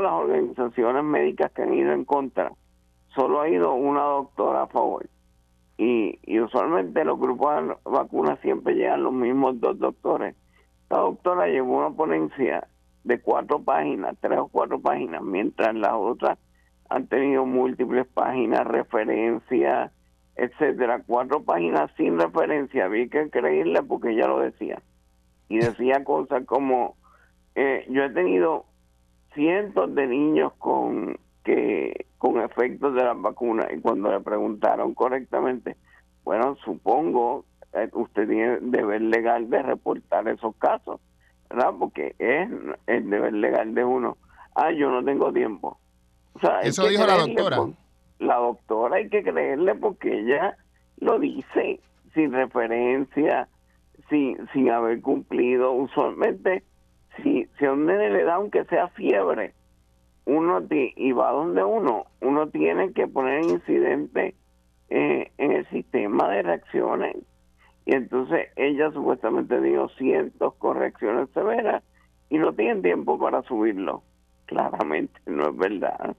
las organizaciones médicas que han ido en contra, solo ha ido una doctora a favor. Y, usualmente los grupos de vacunas siempre llegan los mismos dos doctores. La doctora llevó una ponencia de cuatro páginas, tres o cuatro páginas, mientras las otras han tenido múltiples páginas, referencias, etcétera. Cuatro páginas sin referencia, había que creerle porque ella lo decía. Y decía cosas como, eh, yo he tenido cientos de niños con que con efectos de las vacunas y cuando le preguntaron correctamente, bueno, supongo eh, usted tiene deber legal de reportar esos casos, ¿verdad? Porque es el deber legal de uno. Ah, yo no tengo tiempo. Eso dijo la doctora. la doctora hay que creerle porque ella lo dice sin referencia, sin, sin haber cumplido. Usualmente, si, si a un nene le da aunque sea fiebre, uno y va donde uno, uno tiene que poner incidente eh, en el sistema de reacciones. Y entonces ella supuestamente dio cientos correcciones severas y no tienen tiempo para subirlo. Claramente no es verdad.